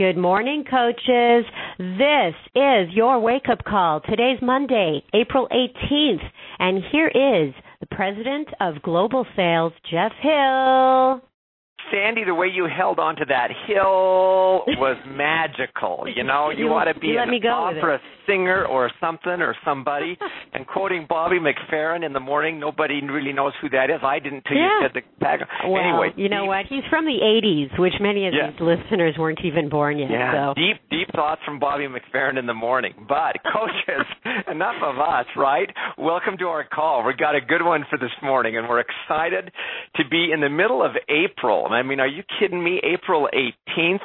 Good morning, coaches. This is your wake up call. Today's Monday, April 18th, and here is the president of Global Sales, Jeff Hill. Sandy, the way you held onto that hill was magical. You know, you, You- ought to be an opera singer or something or somebody. and quoting Bobby McFerrin in the morning, nobody really knows who that is. I didn't till Yeah. you said the tag. Well, anyway, you know deep, what? He's from the 80s, which many of Yeah. these listeners weren't even born yet. Yeah, so. deep, deep thoughts from Bobby McFerrin in the morning. But coaches, enough of us, right? Welcome to our call. We got a good one for this morning, and we're excited to be in the middle of April. I mean, are you kidding me? April 18th.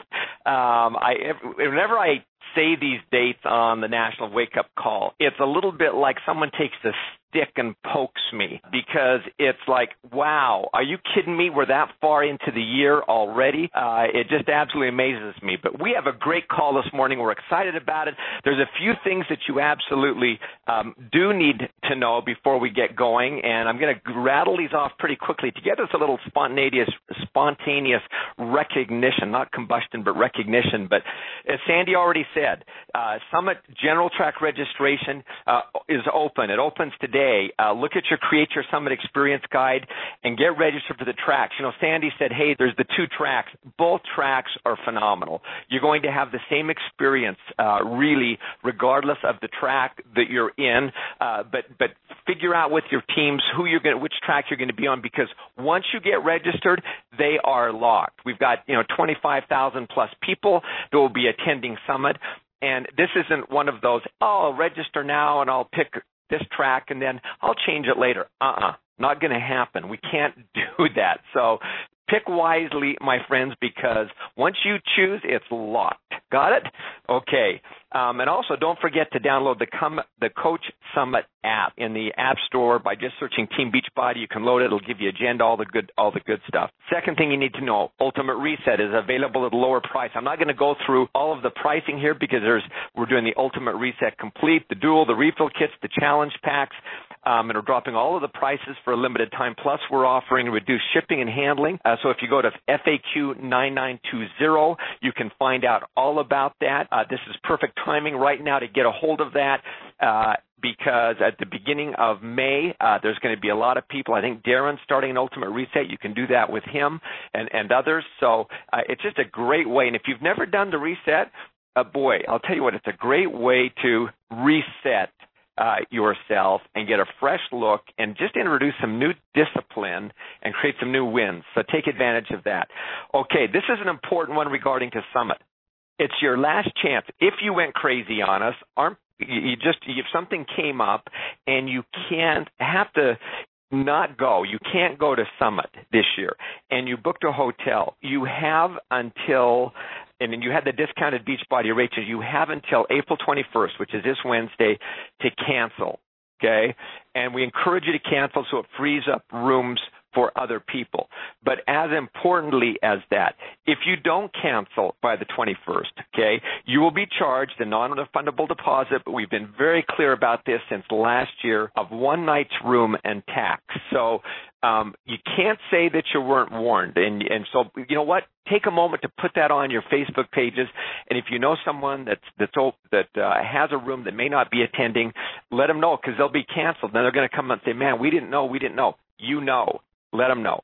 Um, I whenever I say these dates on the National Wake Up Call, it's a little bit like someone takes a stick and pokes me because it's like, wow, are you kidding me? We're that far into the year already. Uh, it just absolutely amazes me. But we have a great call this morning. We're excited about it. There's a few things that you absolutely um, do need to know before we get going, and I'm going to rattle these off pretty quickly to get us a little spontaneous, spontaneous recognition, not combustion, but recognition. But as Sandy already said, uh, Summit General Track registration uh, is open. It opens today. Uh, look at your Create Your Summit Experience Guide and get registered for the tracks. You know, Sandy said, hey, there's the two tracks. Both tracks are phenomenal. You're going to have the same experience, uh, really, regardless of the track that you're in. Uh, but but figure out with your teams who you're going, which track you're going to be on, because once you get registered, they are locked. We've got you know 25,000 plus people that will be attending Summit. And this isn't one of those, oh, I'll register now and I'll pick this track and then I'll change it later. Uh-uh. Not going to happen. We can't do that. So pick wisely, my friends, because once you choose, it's locked. Got it? Okay. Um, and also, don't forget to download the Com- the Coach Summit app in the App Store by just searching Team Beachbody. You can load it; it'll give you agenda, all the good, all the good stuff. Second thing you need to know: Ultimate Reset is available at a lower price. I'm not going to go through all of the pricing here because there's we're doing the Ultimate Reset Complete, the Dual, the Refill kits, the Challenge packs. Um, and we're dropping all of the prices for a limited time. Plus, we're offering reduced shipping and handling. Uh, so if you go to FAQ 9920, you can find out all about that. Uh, this is perfect timing right now to get a hold of that. Uh, because at the beginning of May, uh, there's going to be a lot of people. I think Darren's starting an Ultimate Reset. You can do that with him and, and others. So uh, it's just a great way. And if you've never done the reset, uh, boy, I'll tell you what, it's a great way to reset uh, yourself and get a fresh look and just introduce some new discipline and create some new wins. So take advantage of that. Okay, this is an important one regarding to Summit. It's your last chance. If you went crazy on us, aren't you just if something came up and you can't have to not go. You can't go to Summit this year, and you booked a hotel. You have until, and then you had the discounted Beachbody rates. You have until April 21st, which is this Wednesday, to cancel. Okay, and we encourage you to cancel so it frees up rooms for other people. But as importantly as that, if you don't cancel by the 21st, okay, you will be charged a non-refundable deposit, but we've been very clear about this since last year of one night's room and tax. So um, you can't say that you weren't warned. And, and so, you know what? Take a moment to put that on your Facebook pages. And if you know someone that's, that's, op- that uh, has a room that may not be attending, let them know because they'll be canceled. Then they're going to come and say, man, we didn't know, we didn't know. You know. Let them know.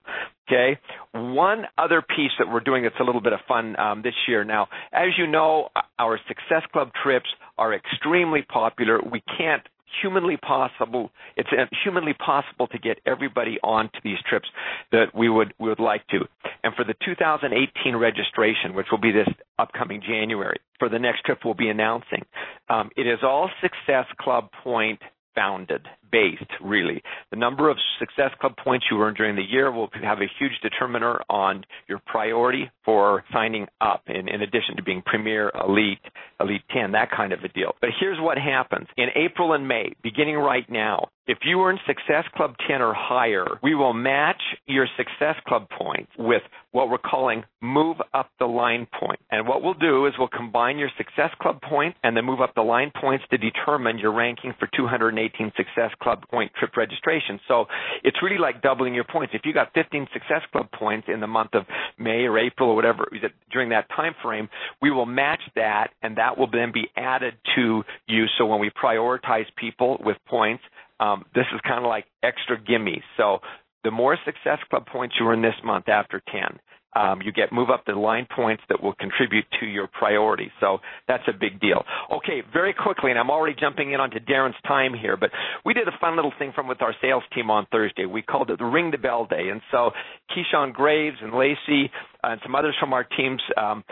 Okay. One other piece that we're doing that's a little bit of fun um, this year. Now, as you know, our Success Club trips are extremely popular. We can't humanly possible it's uh, humanly possible to get everybody onto these trips that we would we would like to and for the 2018 registration which will be this upcoming January for the next trip we'll be announcing um, it is all success club point founded based really. The number of success club points you earn during the year will have a huge determiner on your priority for signing up in, in addition to being premier elite elite 10 that kind of a deal. But here's what happens. In april and may beginning right now if you earn success club 10 or higher we will match your success club points with what we're calling move up the line points. point. And what we'll do is we'll combine your success club points and the move up the line points to determine your ranking for 218 success Club point trip registration. So it's really like doubling your points. If you got 15 Success Club points in the month of May or April or whatever during that time frame, we will match that, and that will then be added to you. So when we prioritize people with points, um, this is kind of like extra gimme. So the more Success Club points you earn this month after 10, um, you get move up the line points that will contribute to your priority. So that's a big deal. Okay, very quickly, and I'm already jumping in onto Darren's time here, but we did a fun little thing from with our sales team on Thursday. We called it the Ring the Bell Day, and so Keyshawn Graves and Lacey and some others from our teams um,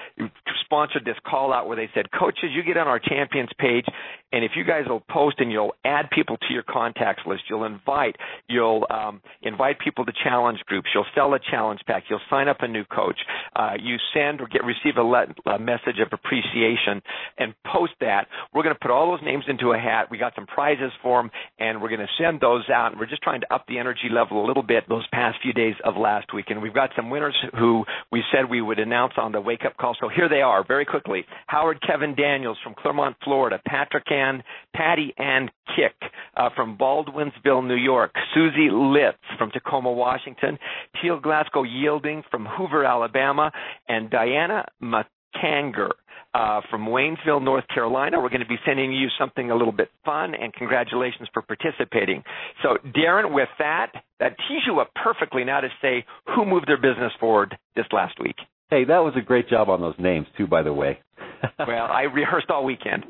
sponsored this call out where they said, coaches, you get on our champions page, and if you guys will post and you'll add people to your contacts list, you'll invite, you'll um, invite people to challenge groups, you'll sell a challenge pack, you'll sign up a new coach, uh, you send or get receive a, let, a message of appreciation, and post that. We're going to put all those names into a hat. We got some prizes for them, and we're going to send those out. We're just trying to up the energy level a little bit those past few days of last week, and we've got some winners who we we said we would announce on the wake up call. So here they are, very quickly. Howard Kevin Daniels from Clermont, Florida. Patrick Ann, Patty Ann Kick uh, from Baldwinsville, New York. Susie Litz from Tacoma, Washington. Teal Glasgow Yielding from Hoover, Alabama. And Diana McCanger uh, from Waynesville, North Carolina. We're going to be sending you something a little bit fun, and congratulations for participating. So, Darren, with that, that tees you up perfectly now to say who moved their business forward this last week. Hey, that was a great job on those names, too, by the way. well, I rehearsed all weekend.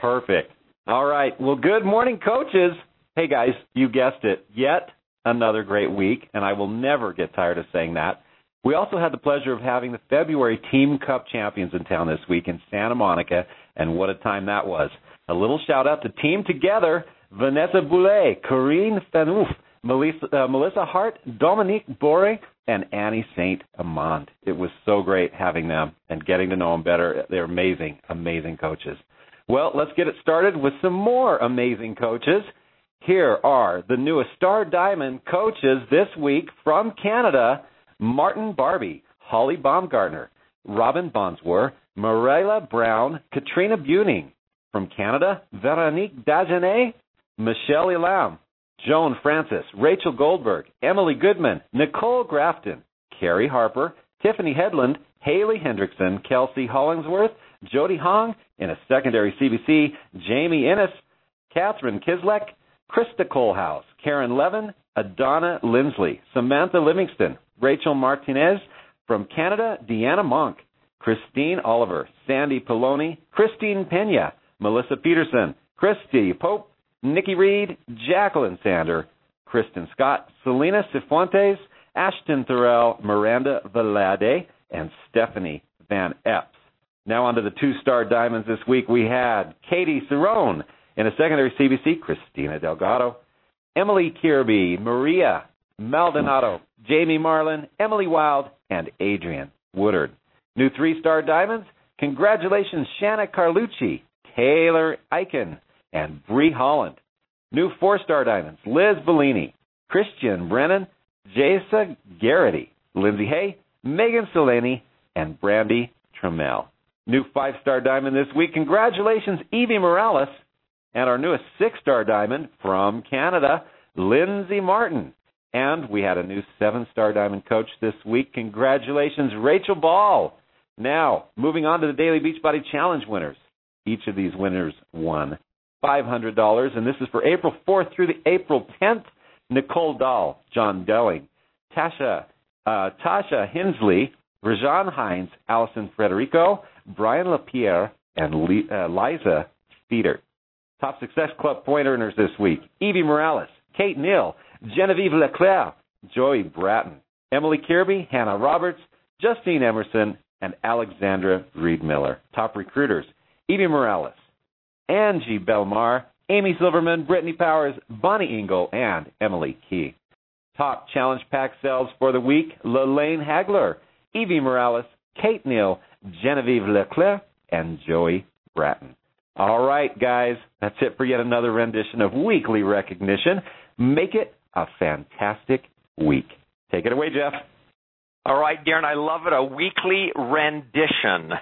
Perfect. All right. Well, good morning, coaches. Hey, guys, you guessed it. Yet another great week, and I will never get tired of saying that. We also had the pleasure of having the February Team Cup champions in town this week in Santa Monica, and what a time that was. A little shout out to Team Together, Vanessa Boulet, Corinne Fanouf, Melissa, uh, Melissa Hart, Dominique Bore, and Annie Saint Amand. It was so great having them and getting to know them better. They're amazing, amazing coaches. Well, let's get it started with some more amazing coaches. Here are the newest Star Diamond coaches this week from Canada. Martin Barbie, Holly Baumgartner, Robin Bonswar, Marilla Brown, Katrina Buning. From Canada, Veronique Dagenet, Michelle Elam, Joan Francis, Rachel Goldberg, Emily Goodman, Nicole Grafton, Carrie Harper, Tiffany Headland, Haley Hendrickson, Kelsey Hollingsworth, Jody Hong, in a secondary CBC, Jamie Innes, Catherine Kislek, Krista Colehouse, Karen Levin, Adonna Lindsley, Samantha Livingston, Rachel Martinez. From Canada, Deanna Monk, Christine Oliver, Sandy Poloni, Christine Pena, Melissa Peterson, Christy Pope, Nikki Reed, Jacqueline Sander, Kristen Scott, Selena Cifuentes, Ashton Thorell, Miranda Valade, and Stephanie Van Epps. Now on to the two-star diamonds this week. We had Katie Cerrone in a secondary CBC, Christina Delgado, Emily Kirby, Maria Maldonado, Jamie Marlin, Emily Wild, and Adrian Woodard. New three star diamonds, congratulations, Shanna Carlucci, Taylor Eichen, and Bree Holland. New four star diamonds, Liz Bellini, Christian Brennan, Jasa Garrity, Lindsay Hay, Megan Solani, and Brandy Trammell. New five star diamond this week, congratulations, Evie Morales, and our newest six star diamond from Canada, Lindsay Martin. And we had a new seven star diamond coach this week. Congratulations, Rachel Ball. Now, moving on to the Daily Beachbody Challenge winners. Each of these winners won $500, and this is for April 4th through the April 10th. Nicole Dahl, John Delling, Tasha, uh, Tasha Hensley, Rajan Hines, Allison Frederico, Brian LaPierre, and Le- uh, Liza Feeder. Top Success Club point earners this week Evie Morales, Kate Neal, Genevieve Leclerc, Joey Bratton, Emily Kirby, Hannah Roberts, Justine Emerson, and Alexandra Reed Miller. Top recruiters Evie Morales, Angie Belmar, Amy Silverman, Brittany Powers, Bonnie Engel, and Emily Key. Top challenge pack sales for the week Lelaine Hagler, Evie Morales, Kate Neal, Genevieve Leclerc, and Joey Bratton. All right, guys, that's it for yet another rendition of weekly recognition. Make it a fantastic week. Take it away, Jeff. All right, Darren, I love it. A weekly rendition.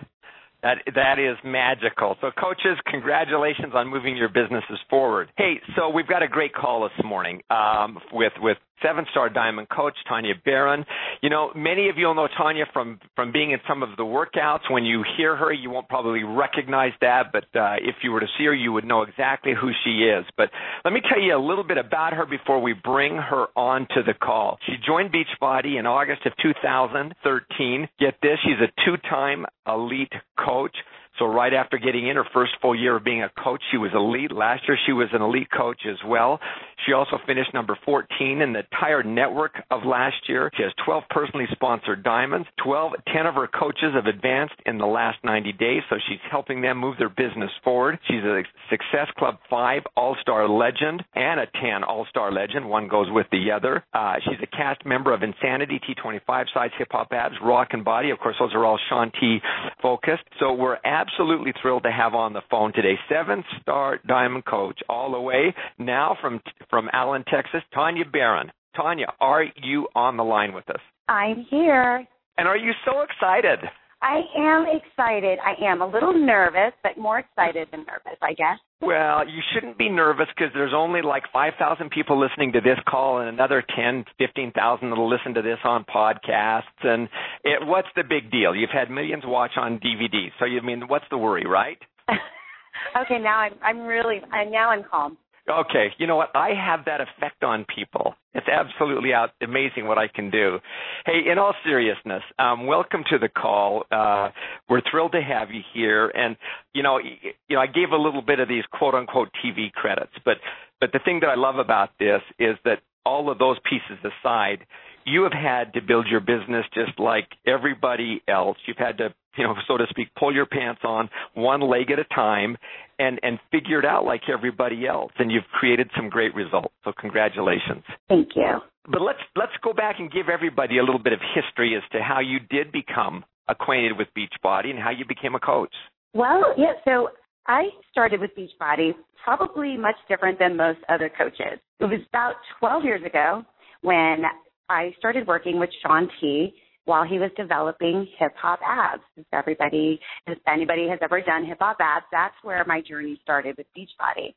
That that is magical. So coaches, congratulations on moving your businesses forward. Hey, so we've got a great call this morning um, with with seven star diamond coach Tanya Barron. You know, many of you will know Tanya from from being in some of the workouts. When you hear her, you won't probably recognize that, but uh, if you were to see her, you would know exactly who she is. But let me tell you a little bit about her before we bring her on to the call. She joined Beachbody in August of 2013. Get this, she's a two-time elite coach. So right after getting in her first full year of being a coach, she was elite. Last year she was an elite coach as well. She also finished number 14 in the entire network of last year. She has 12 personally sponsored diamonds. 12, 10 of her coaches have advanced in the last 90 days, so she's helping them move their business forward. She's a Success Club 5 All-Star legend and a 10 All-Star legend. One goes with the other. Uh, she's a cast member of Insanity, T25 Cize, Hip Hop Abs, Rockin' Body. Of course, those are all Shaun T focused. So we're absolutely absolutely thrilled to have on the phone today seven-star diamond coach all the way now from from Allen, Texas, Tanya Barron. Tanya, are you on the line with us? I'm here. And are you so excited? I am excited. I am a little nervous, but more excited than nervous, I guess. Well, you shouldn't be nervous because there's only like 5,000 people listening to this call and another 10, 15,000 that'll listen to this on podcasts. And it, what's the big deal? You've had millions watch on DVD. So you mean, what's the worry, right? okay, now I'm, I'm really, I, now I'm calm. Okay, you know what? I have that effect on people. It's absolutely out, amazing what I can do. Hey, in all seriousness, um, welcome to the call. Uh, we're thrilled to have you here. And you know, you know, I gave a little bit of these quote unquote TV credits, but but the thing that I love about this is that all of those pieces aside, you have had to build your business just like everybody else. You've had to, you know, so to speak, pull your pants on one leg at a time and and figure it out like everybody else. And you've created some great results. So congratulations. Thank you. But let's let's go back and give everybody a little bit of history as to how you did become acquainted with Beachbody and how you became a coach. Well, yeah, so I started with Beachbody probably much different than most other coaches. It was about 12 years ago when I started working with Shaun T while he was developing hip hop abs. If everybody, if anybody has ever done hip hop abs, that's where my journey started with Beachbody.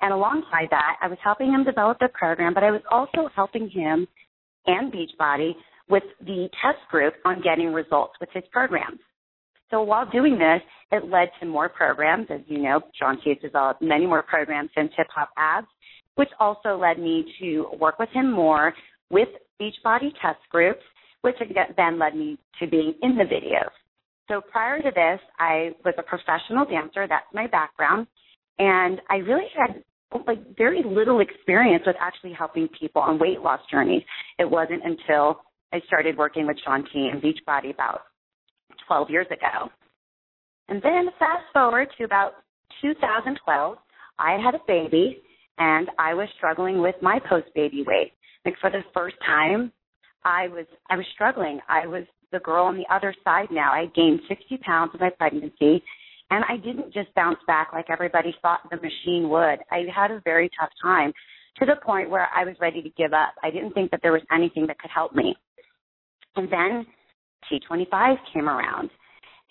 And alongside that, I was helping him develop the program, but I was also helping him and Beachbody with the test group on getting results with his programs. So while doing this, it led to more programs. As you know, Shaun T has developed many more programs since Hip Hop Abs, which also led me to work with him more with Beachbody test groups, which then led me to being in the videos. So prior to this, I was a professional dancer. That's my background. And I really had like very little experience with actually helping people on weight loss journeys. It wasn't until I started working with Shaun T and Beachbody about 12 years ago. And then fast forward to about 2012, I had a baby and I was struggling with my post baby weight. Like for the first time, I was I was struggling. I was the girl on the other side now. I gained 60 pounds in my pregnancy, and I didn't just bounce back like everybody thought the machine would. I had a very tough time to the point where I was ready to give up. I didn't think that there was anything that could help me. And then T25 came around.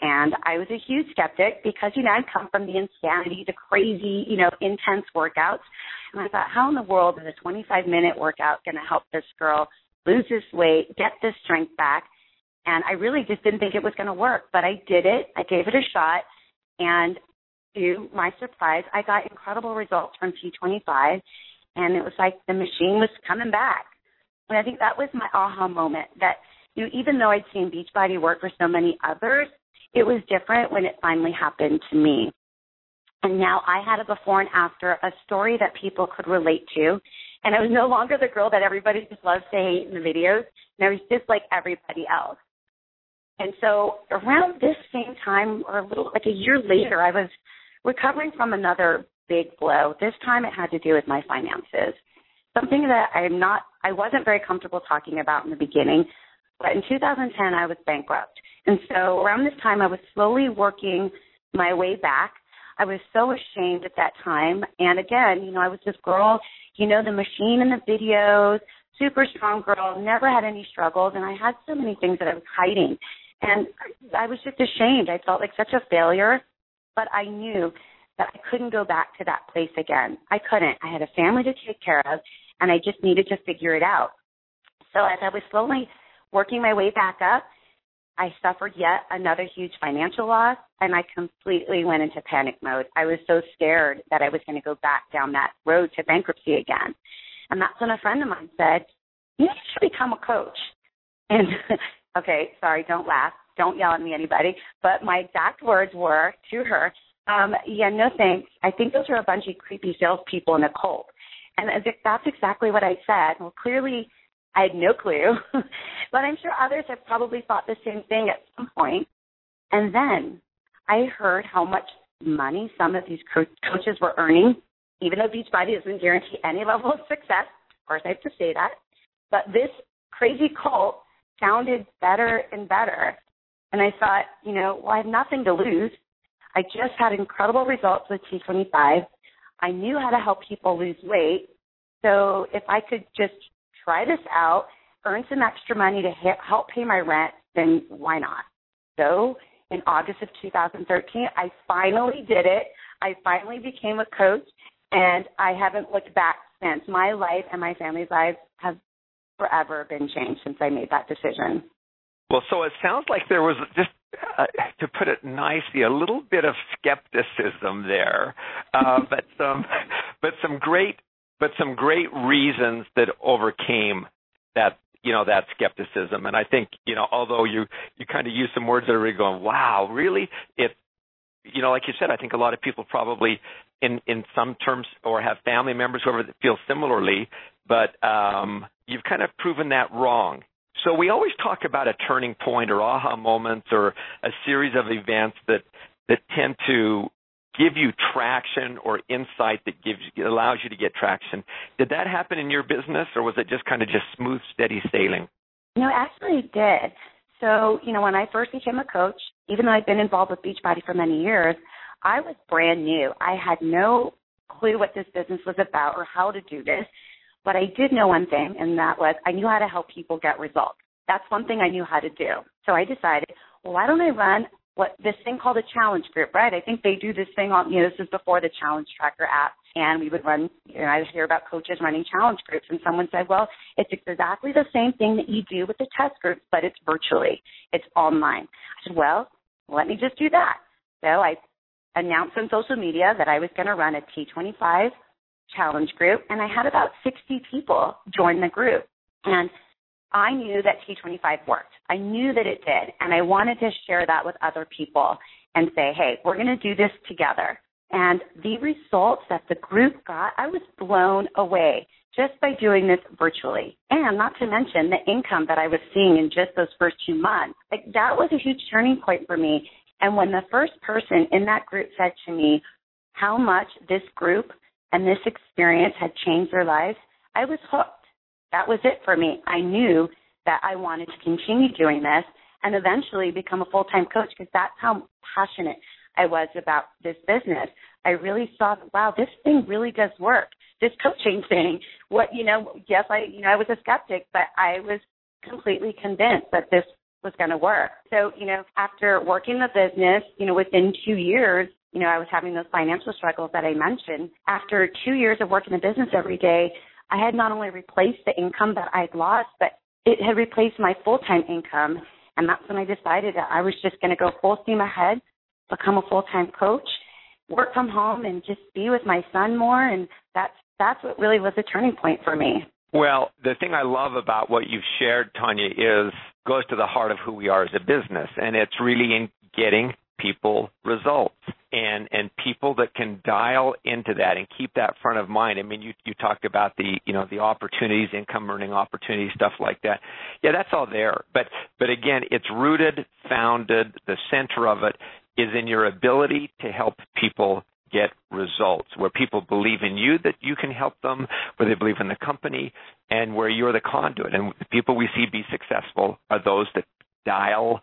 And I was a huge skeptic because, you know, I'd come from the insanity, the crazy, you know, intense workouts. And I thought, how in the world is a 25 minute workout going to help this girl lose this weight, get this strength back? And I really just didn't think it was going to work, but I did it. I gave it a shot. And to my surprise, I got incredible results from T25. And it was like the machine was coming back. And I think that was my aha moment that, you know, even though I'd seen Beachbody work for so many others, it was different when it finally happened to me. And now I had a before and after, a story that people could relate to. And I was no longer the girl that everybody just loves to hate in the videos. And I was just like everybody else. And so around this same time, or a little like a year later, I was recovering from another big blow. This time it had to do with my finances. Something that I'm not, I wasn't very comfortable talking about in the beginning. But in 2010, I was bankrupt. And so around this time, I was slowly working my way back. I was so ashamed at that time. And again, you know, I was this girl, you know, the machine in the videos, super strong girl, never had any struggles. And I had so many things that I was hiding. And I was just ashamed. I felt like such a failure, but I knew that I couldn't go back to that place again. I couldn't. I had a family to take care of, and I just needed to figure it out. So as I was slowly working my way back up, I suffered yet another huge financial loss and I completely went into panic mode. I was so scared that I was going to go back down that road to bankruptcy again. And that's when a friend of mine said, You should become a coach. And okay, sorry, don't laugh. Don't yell at me, anybody. But my exact words were to her, um, yeah, no thanks. I think those are a bunch of creepy salespeople in a cult. And that's exactly what I said. Well, clearly I had no clue, but I'm sure others have probably thought the same thing at some point. And then I heard how much money some of these co- coaches were earning, even though Beachbody doesn't guarantee any level of success. Of course, I have to say that. But this crazy cult sounded better and better. And I thought, you know, well, I have nothing to lose. I just had incredible results with T25. I knew how to help people lose weight. So if I could just try this out, earn some extra money to help pay my rent, then why not? So in August of 2013, I finally did it. I finally became a coach, and I haven't looked back since. My life and my family's lives have forever been changed since I made that decision. Well, so it sounds like there was just, uh, to put it nicely, a little bit of skepticism there, uh, but some, but some great but some great reasons that overcame that you know that skepticism. And i think you know although you you kind of use some words that are really going wow really? It you know like you said i think a lot of people probably in in some terms or have family members whoever that feel similarly but um you've kind of proven that wrong. So we always talk about a turning point or aha moments or a series of events that that tend to give you traction or insight that gives allows you to get traction. Did that happen in your business, or was it just kind of just smooth, steady sailing? No, actually it did. So, you know, when I first became a coach, even though I'd been involved with Beachbody for many years, I was brand new. I had no clue what this business was about or how to do this. But I did know one thing, and that was I knew how to help people get results. That's one thing I knew how to do. So I decided, well, why don't I run what this thing called a challenge group, right? I think they do this thing on, you know, this is before the challenge tracker app. And we would run, you know, I would hear about coaches running challenge groups. And someone said, well, it's exactly the same thing that you do with the test groups, but it's virtually. It's online. I said, well, let me just do that. So I announced on social media that I was going to run a T25 challenge group. And I had about 60 people join the group. And I knew that T25 worked. I knew that it did. And I wanted to share that with other people and say, hey, we're going to do this together. And the results that the group got, I was blown away just by doing this virtually. And not to mention the income that I was seeing in just those first two months. Like that was a huge turning point for me. And when the first person in that group said to me how much this group and this experience had changed their lives, I was hooked that was it for me. I knew that I wanted to continue doing this and eventually become a full time coach because that's how passionate I was about this business. I really saw, wow, this thing really does work. This coaching thing, what you know, yes, I you know I was a skeptic, but I was completely convinced that this was going to work. So you know, after working the business, you know, within two years, you know, I was having those financial struggles that I mentioned. After two years of working the business every day, I had not only replaced the income that I'd lost, but it had replaced my full time income. And that's when I decided that I was just going to go full steam ahead, become a full time coach, work from home, and just be with my son more. And that's that's what really was a turning point for me. Well, the thing I love about what you've shared, Tanya, is goes to the heart of who we are as a business, and it's really in getting people results and and people that can dial into that and keep that front of mind. I mean, you you talked about the you know the opportunities, income earning opportunities, stuff like that. Yeah, that's all there. But but again, it's rooted, founded. The center of it is in your ability to help people get results, where people believe in you that you can help them, where they believe in the company, and where you're the conduit. And the people we see be successful are those that dial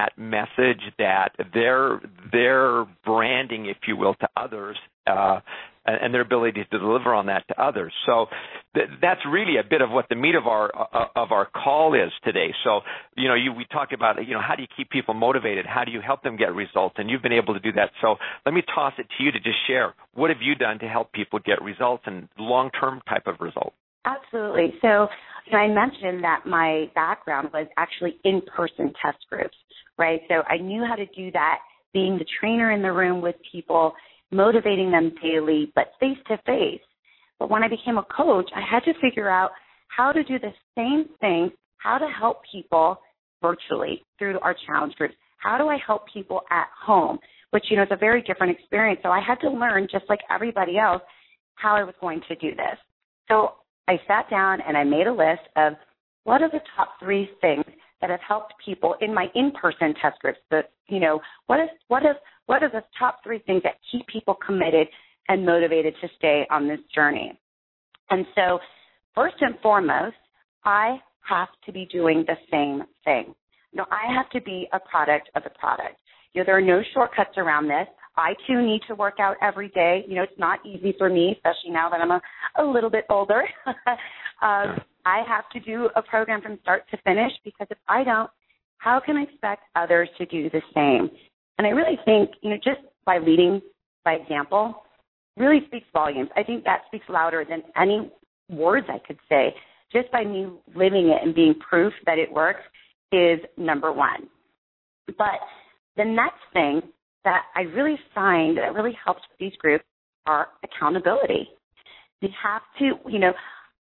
that message, that their their branding, if you will, to others uh, and their ability to deliver on that to others. So th- that's really a bit of what the meat of our uh, of our call is today. So you know, you, we talked about you know how do you keep people motivated? How do you help them get results? And you've been able to do that. So let me toss it to you to just share what have you done to help people get results and long term type of results. Absolutely. So you know, I mentioned that my background was actually in person test groups, right? So I knew how to do that, being the trainer in the room with people motivating them daily, but face to face. But when I became a coach, I had to figure out how to do the same thing, how to help people virtually through our challenge groups. How do I help people at home? Which, you know, is a very different experience. So I had to learn, just like everybody else, how I was going to do this. So I sat down and I made a list of what are the top three things that have helped people in my in-person test groups. That you know, what is what is what are the top three things that keep people committed and motivated to stay on this journey? And so, first and foremost, I have to be doing the same thing. You know, I have to be a product of the product. You know, there are no shortcuts around this. I too need to work out every day. You know, it's not easy for me, especially now that I'm a, a little bit older. um, I have to do a program from start to finish because if I don't, how can I expect others to do the same? And I really think, you know, just by leading by example really speaks volumes. I think that speaks louder than any words I could say. Just by me living it and being proof that it works is number one. But the next thing that I really find that really helps with these groups are accountability. We have to, you know,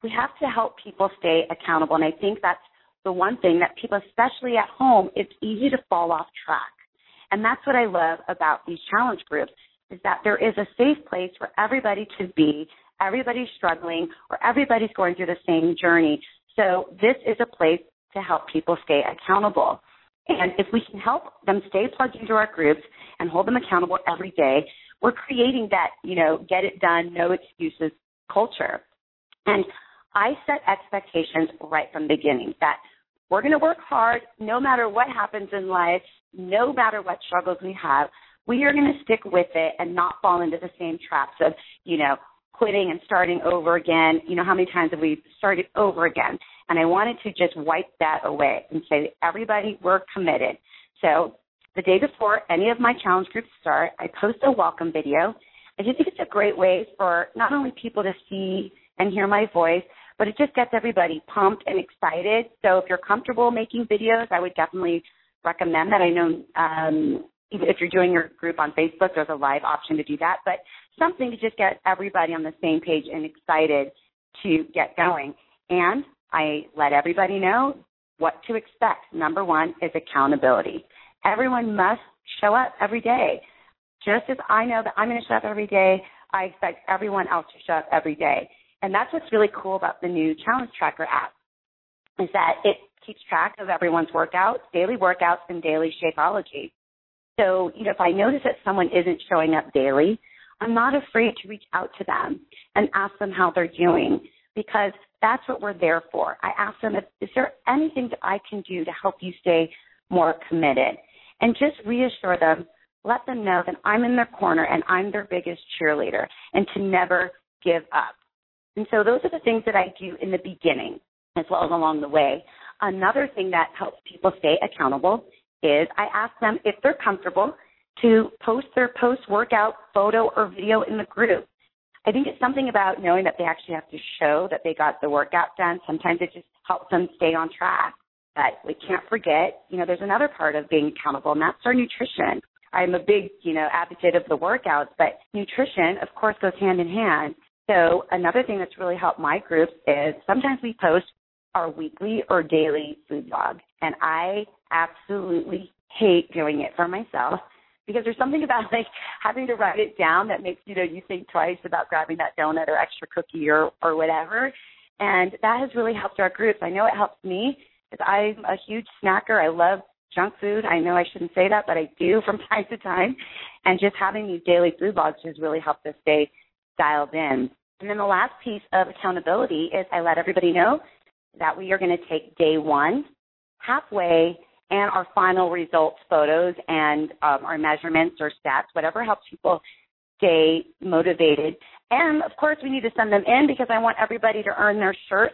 we have to help people stay accountable. And I think that's the one thing that people, especially at home, it's easy to fall off track. And that's what I love about these challenge groups is that there is a safe place for everybody to be. Everybody's struggling or everybody's going through the same journey. So this is a place to help people stay accountable. And if we can help them stay plugged into our groups and hold them accountable every day, we're creating that, you know, get it done, no excuses culture. And I set expectations right from the beginning that we're going to work hard no matter what happens in life, no matter what struggles we have. We are going to stick with it and not fall into the same traps of, you know, quitting and starting over again. You know, how many times have we started over again? And I wanted to just wipe that away and say, everybody, we're committed. So the day before any of my challenge groups start, I post a welcome video. I just think it's a great way for not only people to see and hear my voice, but it just gets everybody pumped and excited. So if you're comfortable making videos, I would definitely recommend that. I know um, if you're doing your group on Facebook, there's a live option to do that, but something to just get everybody on the same page and excited to get going. And I let everybody know what to expect. Number one is accountability. Everyone must show up every day. Just as I know that I'm going to show up every day, I expect everyone else to show up every day. And that's what's really cool about the new Challenge Tracker app, is that it keeps track of everyone's workouts, daily workouts, and daily Shakeology. So, you know, if I notice that someone isn't showing up daily, I'm not afraid to reach out to them and ask them how they're doing because that's what we're there for. I ask them, is there anything that I can do to help you stay more committed? And just reassure them, let them know that I'm in their corner and I'm their biggest cheerleader and to never give up. And so those are the things that I do in the beginning as well as along the way. Another thing that helps people stay accountable is I ask them if they're comfortable to post their post workout photo or video in the group. I think it's something about knowing that they actually have to show that they got the workout done. Sometimes it just helps them stay on track. But we can't forget, you know, there's another part of being accountable, and that's our nutrition. I'm a big, you know, advocate of the workouts, but nutrition, of course, goes hand in hand. So another thing that's really helped my groups is sometimes we post our weekly or daily food log, and I absolutely hate doing it for myself because there's something about like having to write it down that makes you know you think twice about grabbing that donut or extra cookie or or whatever. And that has really helped our groups. I know it helps me because i'm a huge snacker. I love junk food. I know i shouldn't say that but i do from time to time. And just having these daily food logs has really helped us stay dialed in and then the last piece of accountability is i let everybody know that we are going to take day one halfway and our final results photos and um, our measurements or stats, whatever helps people stay motivated And of course, we need to send them in because I want everybody to earn their shirt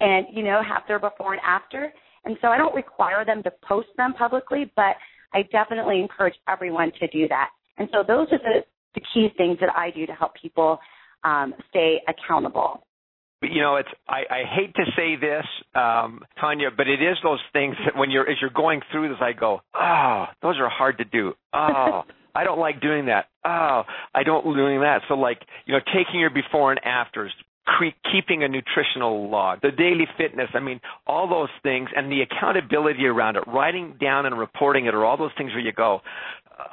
and, you know, have their before and after. And so I don't require them to post them publicly, but I definitely encourage everyone to do that. And so those are the, the key things that I do to help people um, stay accountable you know, it's I, I hate to say this, um, Tanya, but it is those things that when you're as you're going through this, I go, oh, those are hard to do. Oh, I don't like doing that. Oh, I don't doing that. So like, you know, taking your before and afters, cre- keeping a nutritional log, the daily fitness. I mean, all those things and the accountability around it, writing down and reporting it, are all those things where you go,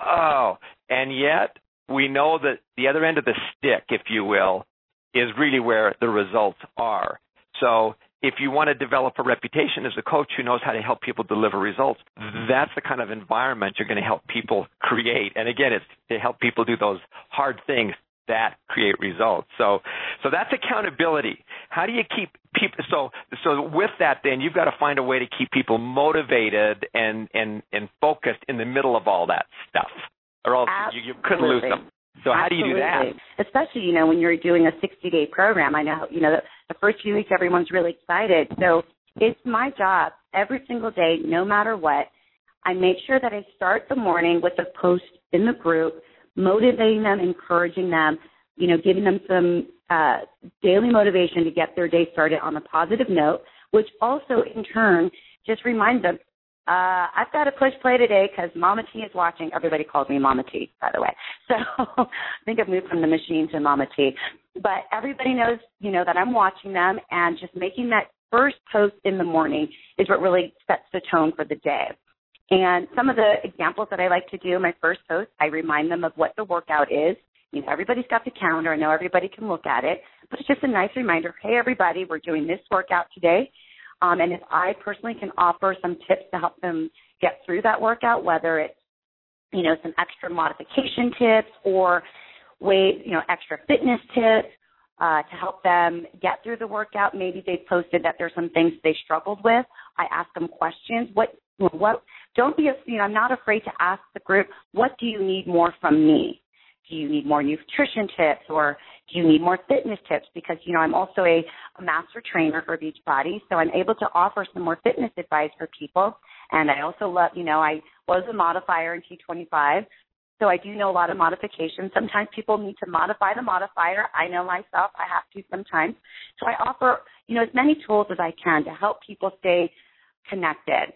oh, and yet we know that the other end of the stick, if you will, is really where the results are. So if you want to develop a reputation as a coach who knows how to help people deliver results, that's the kind of environment you're going to help people create. And again, it's to help people do those hard things that create results. So, so that's accountability. How do you keep people? So, so with that, then you've got to find a way to keep people motivated and and and focused in the middle of all that stuff, or else you, you couldn't lose them. So how Absolutely. do you do that? Especially, you know, when you're doing a 60 day program. I know, you know, the, the first few weeks everyone's really excited. So it's my job every single day, no matter what. I make sure that I start the morning with a post in the group, motivating them, encouraging them, you know, giving them some uh, daily motivation to get their day started on a positive note, which also in turn just reminds them uh, I've got to push play today because Mama T is watching. Everybody calls me Mama T, by the way. So I think I've moved from the machine to Mama T. But everybody knows, you know, that I'm watching them and just making that first post in the morning is what really sets the tone for the day. And some of the examples that I like to do in my first post, I remind them of what the workout is. You know, everybody's got the calendar. I know everybody can look at it, but it's just a nice reminder. Hey, everybody, we're doing this workout today um, and if I personally can offer some tips to help them get through that workout, whether it's, you know, some extra modification tips or way, you know, extra fitness tips, uh, to help them get through the workout. Maybe they posted that there's some things they struggled with. I ask them questions. What, what, don't be, you know, I'm not afraid to ask the group, what do you need more from me? Do you need more nutrition tips or do you need more fitness tips? Because, you know, I'm also a, a master trainer for Beachbody, so I'm able to offer some more fitness advice for people. And I also love, you know, I was a modifier in T25, so I do know a lot of modifications. Sometimes people need to modify the modifier. I know myself, I have to sometimes. So I offer, you know, as many tools as I can to help people stay connected.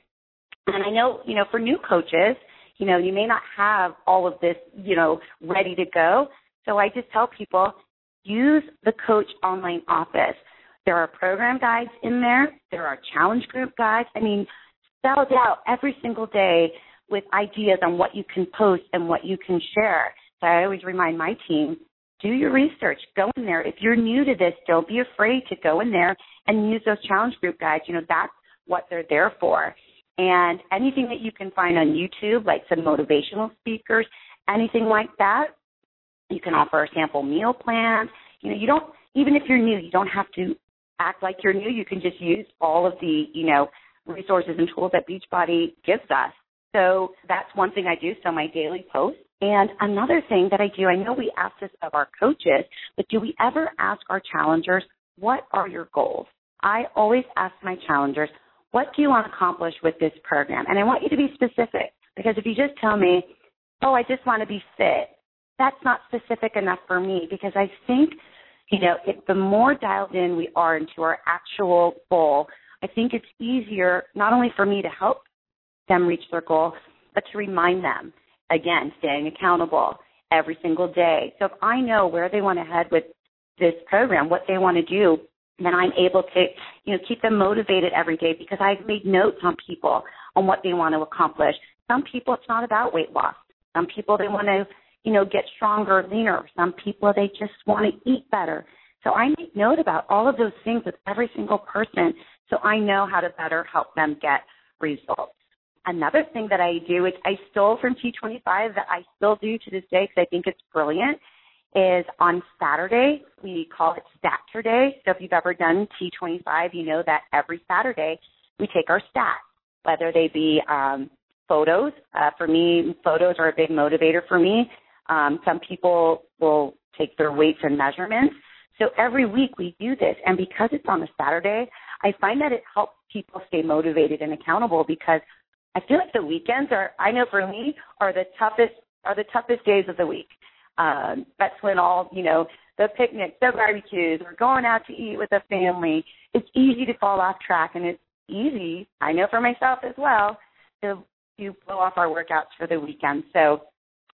And I know, you know, for new coaches, you know, you may not have all of this, you know, ready to go. So I just tell people use the coach online office. There are program guides in there. There are challenge group guides. I mean, spelled out every single day with ideas on what you can post and what you can share. So I always remind my team, do your research. Go in there. If you're new to this, don't be afraid to go in there and use those challenge group guides. You know, that's what they're there for. And anything that you can find on YouTube, like some motivational speakers, anything like that, you can offer a sample meal plan. You know, you don't, even if you're new, you don't have to act like you're new. You can just use all of the, you know, resources and tools that Beachbody gives us. So that's one thing I do. So my daily post. And another thing that I do, I know we ask this of our coaches, but do we ever ask our challengers, what are your goals? I always ask my challengers, what do you want to accomplish with this program? And I want you to be specific because if you just tell me, oh, I just want to be fit, that's not specific enough for me because I think, you know, if the more dialed in we are into our actual goal, I think it's easier not only for me to help them reach their goal, but to remind them, again, staying accountable every single day. So if I know where they want to head with this program, what they want to do, then I'm able to, you know, keep them motivated every day because I've made notes on people on what they want to accomplish. Some people it's not about weight loss. Some people they want to, you know, get stronger, leaner. Some people they just want to eat better. So I make note about all of those things with every single person so I know how to better help them get results. Another thing that I do is I stole from T25 that I still do to this day because I think it's brilliant is on Saturday. We call it Statter Day. So if you've ever done T25, you know that every Saturday we take our stats, whether they be um, photos. Uh, for me, photos are a big motivator for me. Um, some people will take their weights and measurements. So every week we do this, and because it's on a Saturday, I find that it helps people stay motivated and accountable because I feel like the weekends are, I know for me, are the toughest are the toughest days of the week. Um, that's when all you know the picnics, the barbecues, we're going out to eat with the family. It's easy to fall off track, and it's easy. I know for myself as well to to blow off our workouts for the weekend. So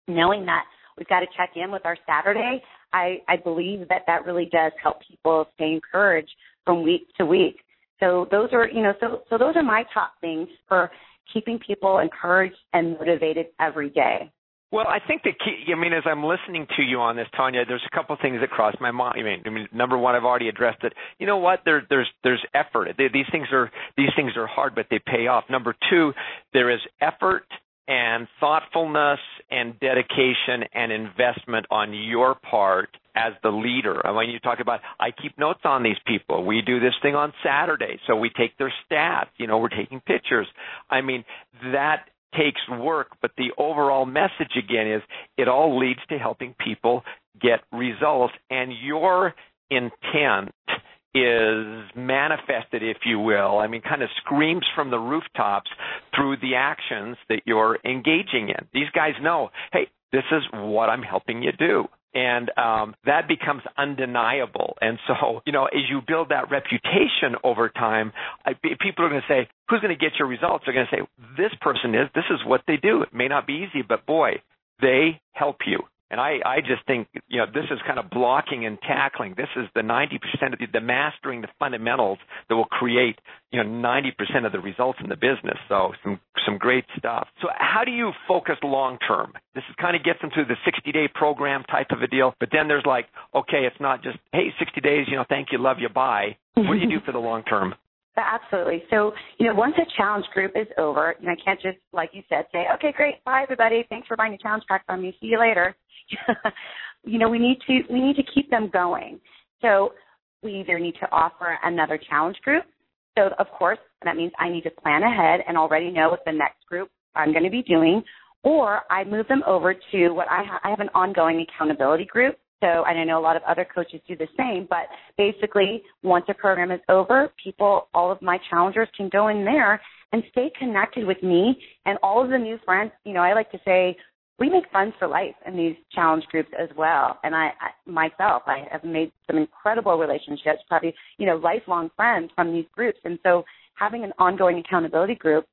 knowing that we've got to check in with our Saturday, I I believe that that really does help people stay encouraged from week to week. So those are you know so so those are my top things for keeping people encouraged and motivated every day. Well, I think the key. I mean, as I'm listening to you on this, Tanya, there's a couple things that cross my mind. I mean, I mean, number one, I've already addressed it. You know what? There, there's, there's effort. They, these things are, these things are hard, but they pay off. Number two, there is effort and thoughtfulness and dedication and investment on your part as the leader. And when you talk about, I keep notes on these people. We do this thing on Saturday, so we take their stats. You know, we're taking pictures. I mean, that takes work, but the overall message again is it all leads to helping people get results and your intent is manifested, if you will. I mean, kind of screams from the rooftops through the actions that you're engaging in. These guys know, hey, this is what I'm helping you do and um, that becomes undeniable. And so, you know, as you build that reputation over time, I, people are going to say, "Who's going to get your results?" They're going to say, "This person is. This is what they do. It may not be easy, but boy, they help you." And I, I just think, you know, this is kind of blocking and tackling. This is the 90% of the, the mastering the fundamentals that will create, you know, 90% of the results in the business. So some, some great stuff. So how do you focus long term? This is kind of gets into the 60 day program type of a deal. But then there's like, okay, it's not just, hey, 60 days, you know, thank you, love you, bye. What do you do for the long term? Absolutely. So, you know, once a challenge group is over, you know, I can't just, like you said, say, okay, great, bye everybody, thanks for buying a challenge pack from me, see you later. you know, we need to we need to keep them going. So we either need to offer another challenge group. So of course, that means I need to plan ahead and already know what the next group I'm going to be doing, or I move them over to what I, ha- I have an ongoing accountability group. So, I know a lot of other coaches do the same, but basically, once a program is over, people, all of my challengers can go in there and stay connected with me and all of the new friends. You know, I like to say we make friends for life in these challenge groups as well. And I, I myself, I have made some incredible relationships, probably, you know, lifelong friends from these groups. And so having an ongoing accountability group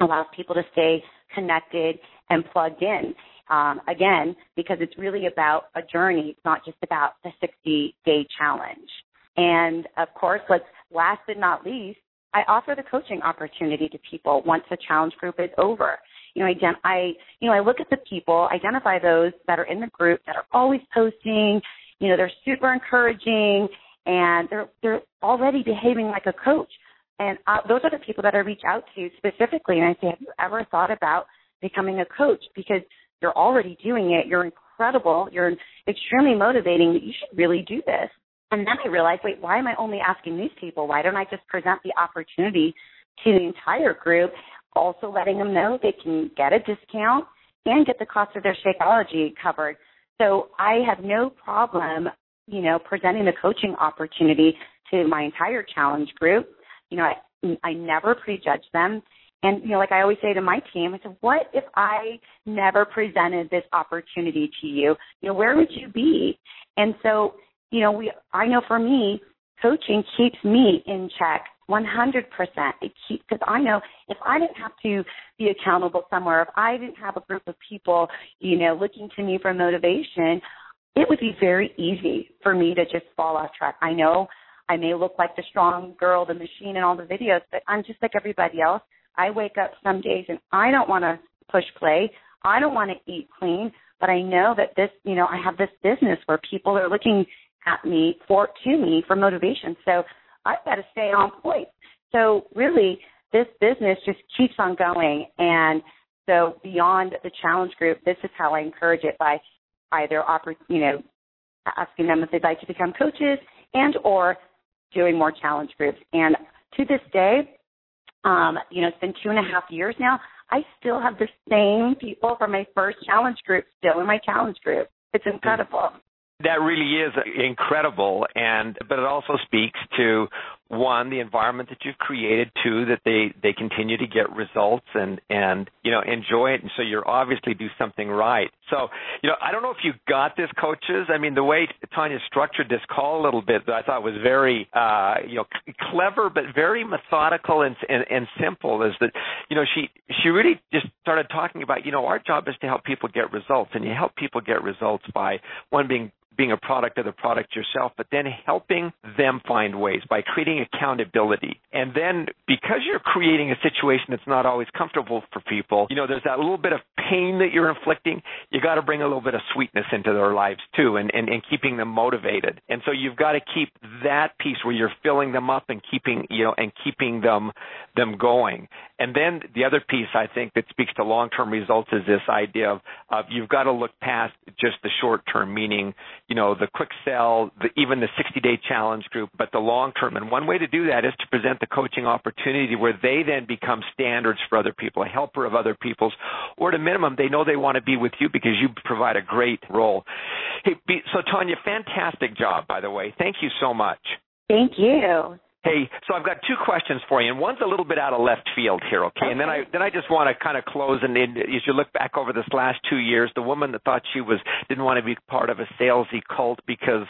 allows people to stay connected and plugged in. Um, again, because it's really about a journey. It's not just about the 60 day challenge. And of course, let's last but not least, I offer the coaching opportunity to people once the challenge group is over you know, ident- I, you know, I look at the people, identify those that are in the group that are always posting, you know, they're super encouraging and they're, they're already behaving like a coach. And uh, those are the people that I reach out to specifically. And I say, have you ever thought about becoming a coach? Because you're already doing it. You're incredible. You're extremely motivating. You should really do this. And then I realized, wait, why am I only asking these people? Why don't I just present the opportunity to the entire group? also letting them know they can get a discount and get the cost of their Shakeology covered. So I have no problem, you know, presenting the coaching opportunity to my entire challenge group. You know, I, I never prejudge them. And, you know, like I always say to my team, I said, what if I never presented this opportunity to you? You know, where would you be? And so, you know, we, I know for me, coaching keeps me in check 100%. It keeps, because I know if I didn't have to be accountable somewhere, if I didn't have a group of people, you know, looking to me for motivation, it would be very easy for me to just fall off track. I know I may look like the strong girl, the machine in all the videos, but I'm just like everybody else. I wake up some days and I don't want to push play. I don't want to eat clean, but I know that this, you know, I have this business where people are looking at me for to me for motivation. So I've got to stay on point. So really, this business just keeps on going. And so beyond the challenge group, this is how I encourage it by either offer, you know, asking them if they'd like to become coaches and or doing more challenge groups. And to this day, um, you know, it's been two and a half years now. I still have the same people from my first challenge group still in my challenge group. It's incredible. That really is incredible, and but it also speaks to one the environment that you've created. Two that they they continue to get results and and you know enjoy it. And so you're obviously do something right. So you know i don't know if you got this coaches. I mean the way tanya structured this call a little bit that i thought was very uh you know clever but very methodical and, and and simple is that you know she she really just started talking about you know our job is to help people get results. And you help people get results by one being being a product of the product yourself, but then helping them find ways by creating accountability. And then because you're creating a situation that's not always comfortable for people, you know, there's that little bit of pain that you're inflicting. You got to bring a little bit of sweetness into their lives too and, and, and keeping them motivated. And so you've got to keep that piece where you're filling them up and keeping, you know, and keeping them, them going. And then the other piece I think that speaks to long-term results is this idea of, of you've got to look past just the short term, meaning you know, the quick sell, the, even the 60 day challenge group, but the long term. And one way to do that is to present the coaching opportunity where they then become standards for other people, a helper of other people's, or at a minimum, they know they want to be with you because you provide a great role. Hey, so Tanya, fantastic job, by the way. Thank you so much. Thank you. Hey, so I've got two questions for you, and one's a little bit out of left field here, okay? And then I then I just want to kind of close and as you look back over this last two years, the woman that thought she was didn't want to be part of a salesy cult because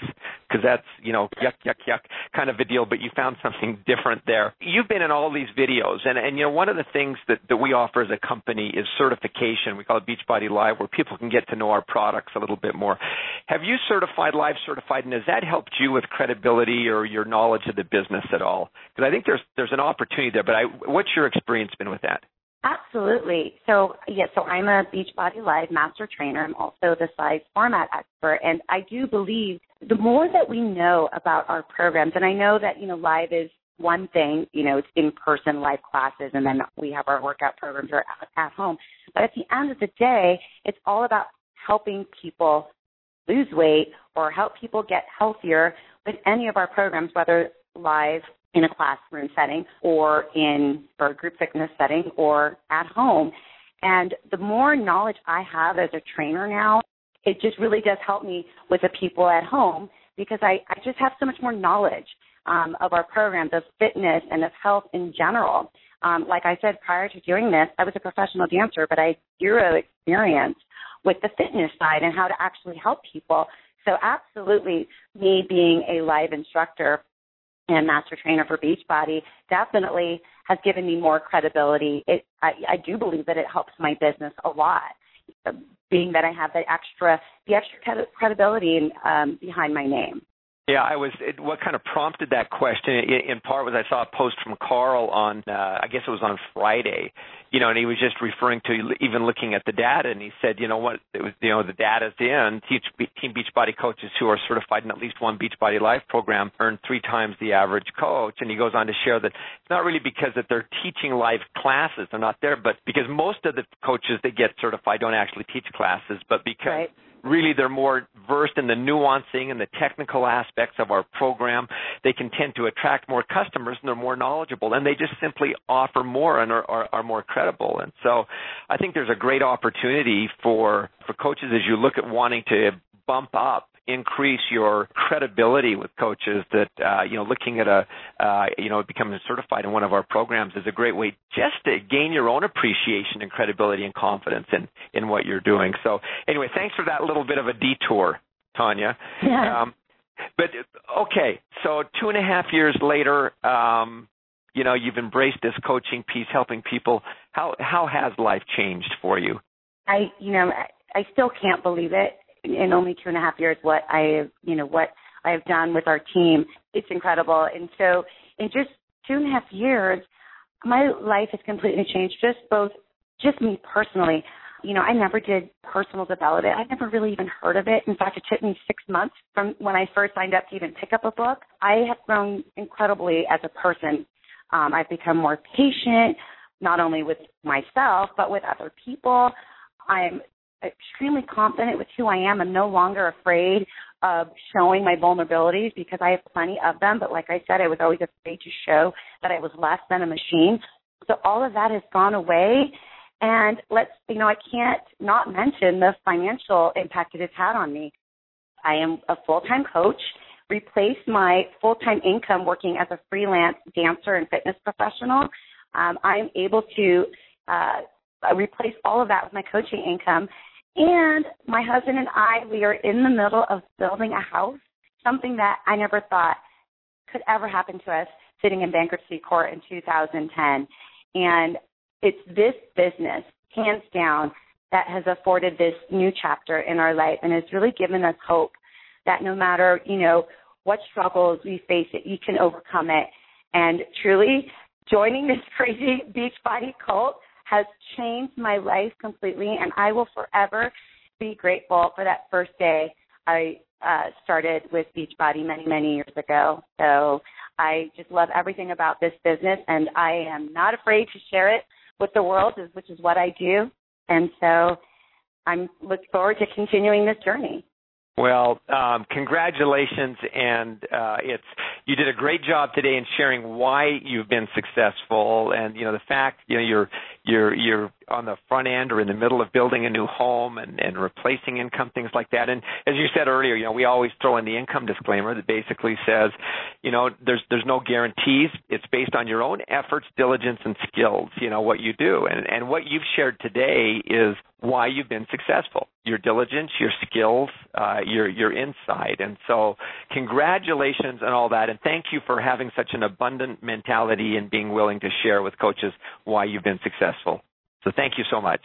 because that's you know yuck yuck yuck kind of a deal, but you found something different there. You've been in all these videos, and and you know one of the things that that we offer as a company is certification. We call it Beachbody Live, where people can get to know our products a little bit more. Have you certified, live certified, and has that helped you with credibility or your knowledge of the business at all? Because I think there's there's an opportunity there. But I, what's your experience been with that? Absolutely. So yes, so I'm a Beachbody Live master trainer. I'm also the Cize format expert, and I do believe the more that we know about our programs, and I know that you know live is one thing, you know, it's in person live classes, and then we have our workout programs are at home. But at the end of the day, it's all about helping people lose weight or help people get healthier with any of our programs, whether live in a classroom setting or in or a group fitness setting or at home. And the more knowledge I have as a trainer now, it just really does help me with the people at home because I, I just have so much more knowledge um, of our programs, of fitness and of health in general. Um, like I said, prior to doing this, I was a professional dancer, but I had zero experience with the fitness side and how to actually help people. So absolutely, me being a live instructor and master trainer for Beachbody definitely has given me more credibility. It, I, I do believe that it helps my business a lot, being that I have the extra, the extra credibility um, behind my name. Yeah, I was. What kind of prompted that question in, part was I saw a post from Carl on, uh, I guess it was on Friday, you know, and he was just referring to even looking at the data, and he said, you know what, it was, you know, the data's in. Team Beachbody coaches who are certified in at least one Beachbody Live program earn three times the average coach, and he goes on to share that it's not really because that they're teaching live classes, they're not there, but because most of the coaches that get certified don't actually teach classes, but because right really they're more versed in the nuancing and the technical aspects of our program. They can tend to attract more customers and they're more knowledgeable and they just simply offer more and are, are, are more credible. And so I think there's a great opportunity for, for coaches as you look at wanting to bump up increase your credibility with coaches that uh, you know looking at a uh, you know becoming certified in one of our programs is a great way just to gain your own appreciation and credibility and confidence in in what you're doing. So anyway, thanks for that little bit of a detour, Tanya. Yeah. Um, but okay, so two and a half years later, um, you know you've embraced this coaching piece, helping people. How how has life changed for you? I you know I, I still can't believe it in only two and a half years what I you know, what I have done with our team. It's incredible. And so in just two and a half years, my life has completely changed, just both, just me personally. You know, I never did personal development. I never really even heard of it. In fact, it took me six months from when I first signed up to even pick up a book. I have grown incredibly as a person. Um, I've become more patient, not only with myself, but with other people. I'm extremely confident with who I am. I'm no longer afraid of showing my vulnerabilities because I have plenty of them. But like I said, I was always afraid to show that I was less than a machine. So all of that has gone away. And let's, you know, I can't not mention the financial impact it has had on me. I am a full-time coach, replaced my full-time income working as a freelance dancer and fitness professional. Um, I'm able to uh, replace all of that with my coaching income. And my husband and I, we are in the middle of building a house, something that I never thought could ever happen to us sitting in bankruptcy court in 2010. And it's this business, hands down, that has afforded this new chapter in our life and has really given us hope that no matter, you know, what struggles we face it, you can overcome it. And truly, joining this crazy Beachbody cult has changed my life completely, and I will forever be grateful for that first day I uh, started with Beachbody many, many years ago. So I just love everything about this business, and I am not afraid to share it with the world, which is what I do. And so I'm looking forward to continuing this journey. Well, um, congratulations, and uh, it's you did a great job today in sharing why you've been successful, and you know the fact you know you're you're you're on the front end or in the middle of building a new home and and replacing income things like that. And as you said earlier, you know we always throw in the income disclaimer that basically says, you know, there's there's no guarantees. It's based on your own efforts, diligence, and skills. You know what you do, and and what you've shared today is why you've been successful your diligence your skills uh, your your insight and so congratulations and all that and thank you for having such an abundant mentality and being willing to share with coaches why you've been successful so thank you so much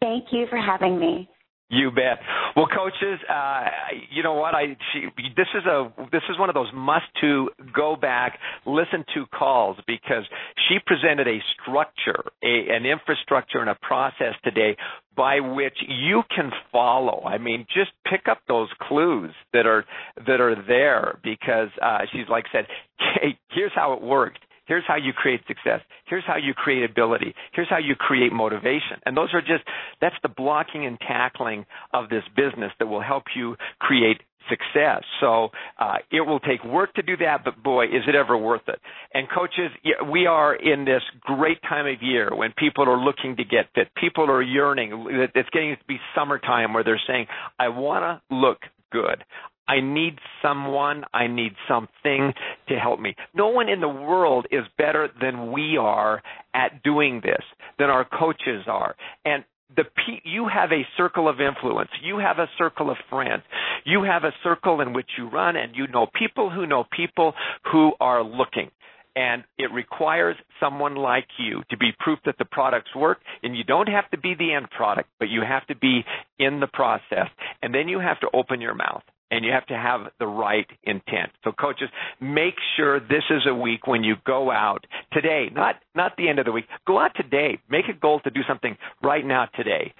thank you for having me you bet. Well, coaches, uh, you know what? I she, this is a this is one of those must to go back listen to calls because she presented a structure, a, an infrastructure, and a process today by which you can follow. I mean, just pick up those clues that are that are there because uh, she's like said, hey, here's how it worked Here's how you create success. Here's how you create ability. Here's how you create motivation. And those are just, that's the blocking and tackling of this business that will help you create success. So uh, it will take work to do that, but boy, is it ever worth it. And coaches, we are in this great time of year when people are looking to get fit. People are yearning. It's getting to be summertime where they're saying, I want to look good. I need someone, I need something to help me. No one in the world is better than we are at doing this, than our coaches are. And the you have a circle of influence. You have a circle of friends. You have a circle in which you run and you know people who know people who are looking. And it requires someone like you to be proof that the products work. And you don't have to be the end product, but you have to be in the process. And then you have to open your mouth and you have to have the right intent. So coaches, make sure this is a week when you go out today, not not the end of the week. Go out today. Make a goal to do something right now today.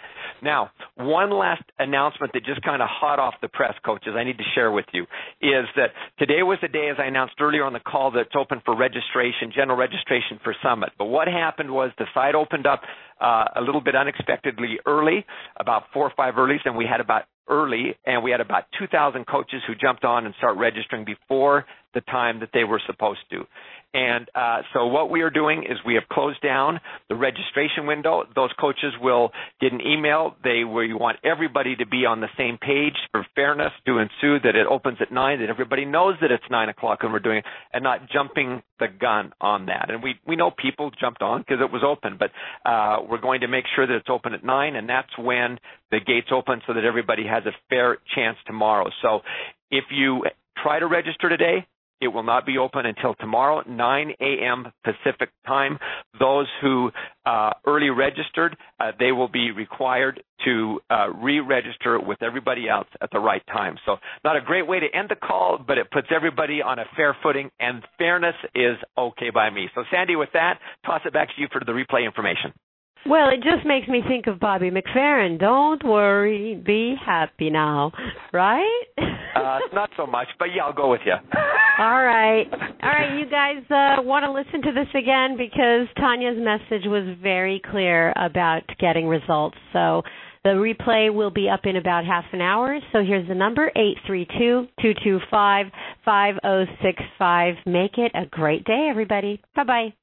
Now, one last announcement that just kind of hot off the press, coaches, I need to share with you is that today was the day, as I announced earlier on the call, that's open for registration, general registration for Summit. But what happened was the site opened up uh, a little bit unexpectedly early, about four or five earlies, and we had about early, and we had about 2,000 coaches who jumped on and start registering before the time that they were supposed to. And uh, so what we are doing is we have closed down the registration window. Those coaches will get an email. They we want everybody to be on the same page for fairness to ensue that it opens at nine, that everybody knows that it's nine o'clock and we're doing it, and not jumping the gun on that. And we we know people jumped on because it was open, but uh, we're going to make sure that it's open at nine, and that's when the gates open so that everybody has a fair chance tomorrow. So if you try to register today, it will not be open until tomorrow, 9 a.m. Pacific time. Those who uh, early registered, uh, they will be required to uh, re-register with everybody else at the right time. So, not a great way to end the call, but it puts everybody on a fair footing, and fairness is okay by me. So, Sandy, with that, toss it back to you for the replay information. Well, it just makes me think of Bobby McFerrin. Don't worry, be happy now, right? uh, not so much, but yeah, I'll go with you. All right, all right. You guys uh, want to listen to this again because Tanya's message was very clear about getting results. So the replay will be up in about half an hour. So here's the number eight three two two two five five zero six five. Make it a great day, everybody. Bye bye.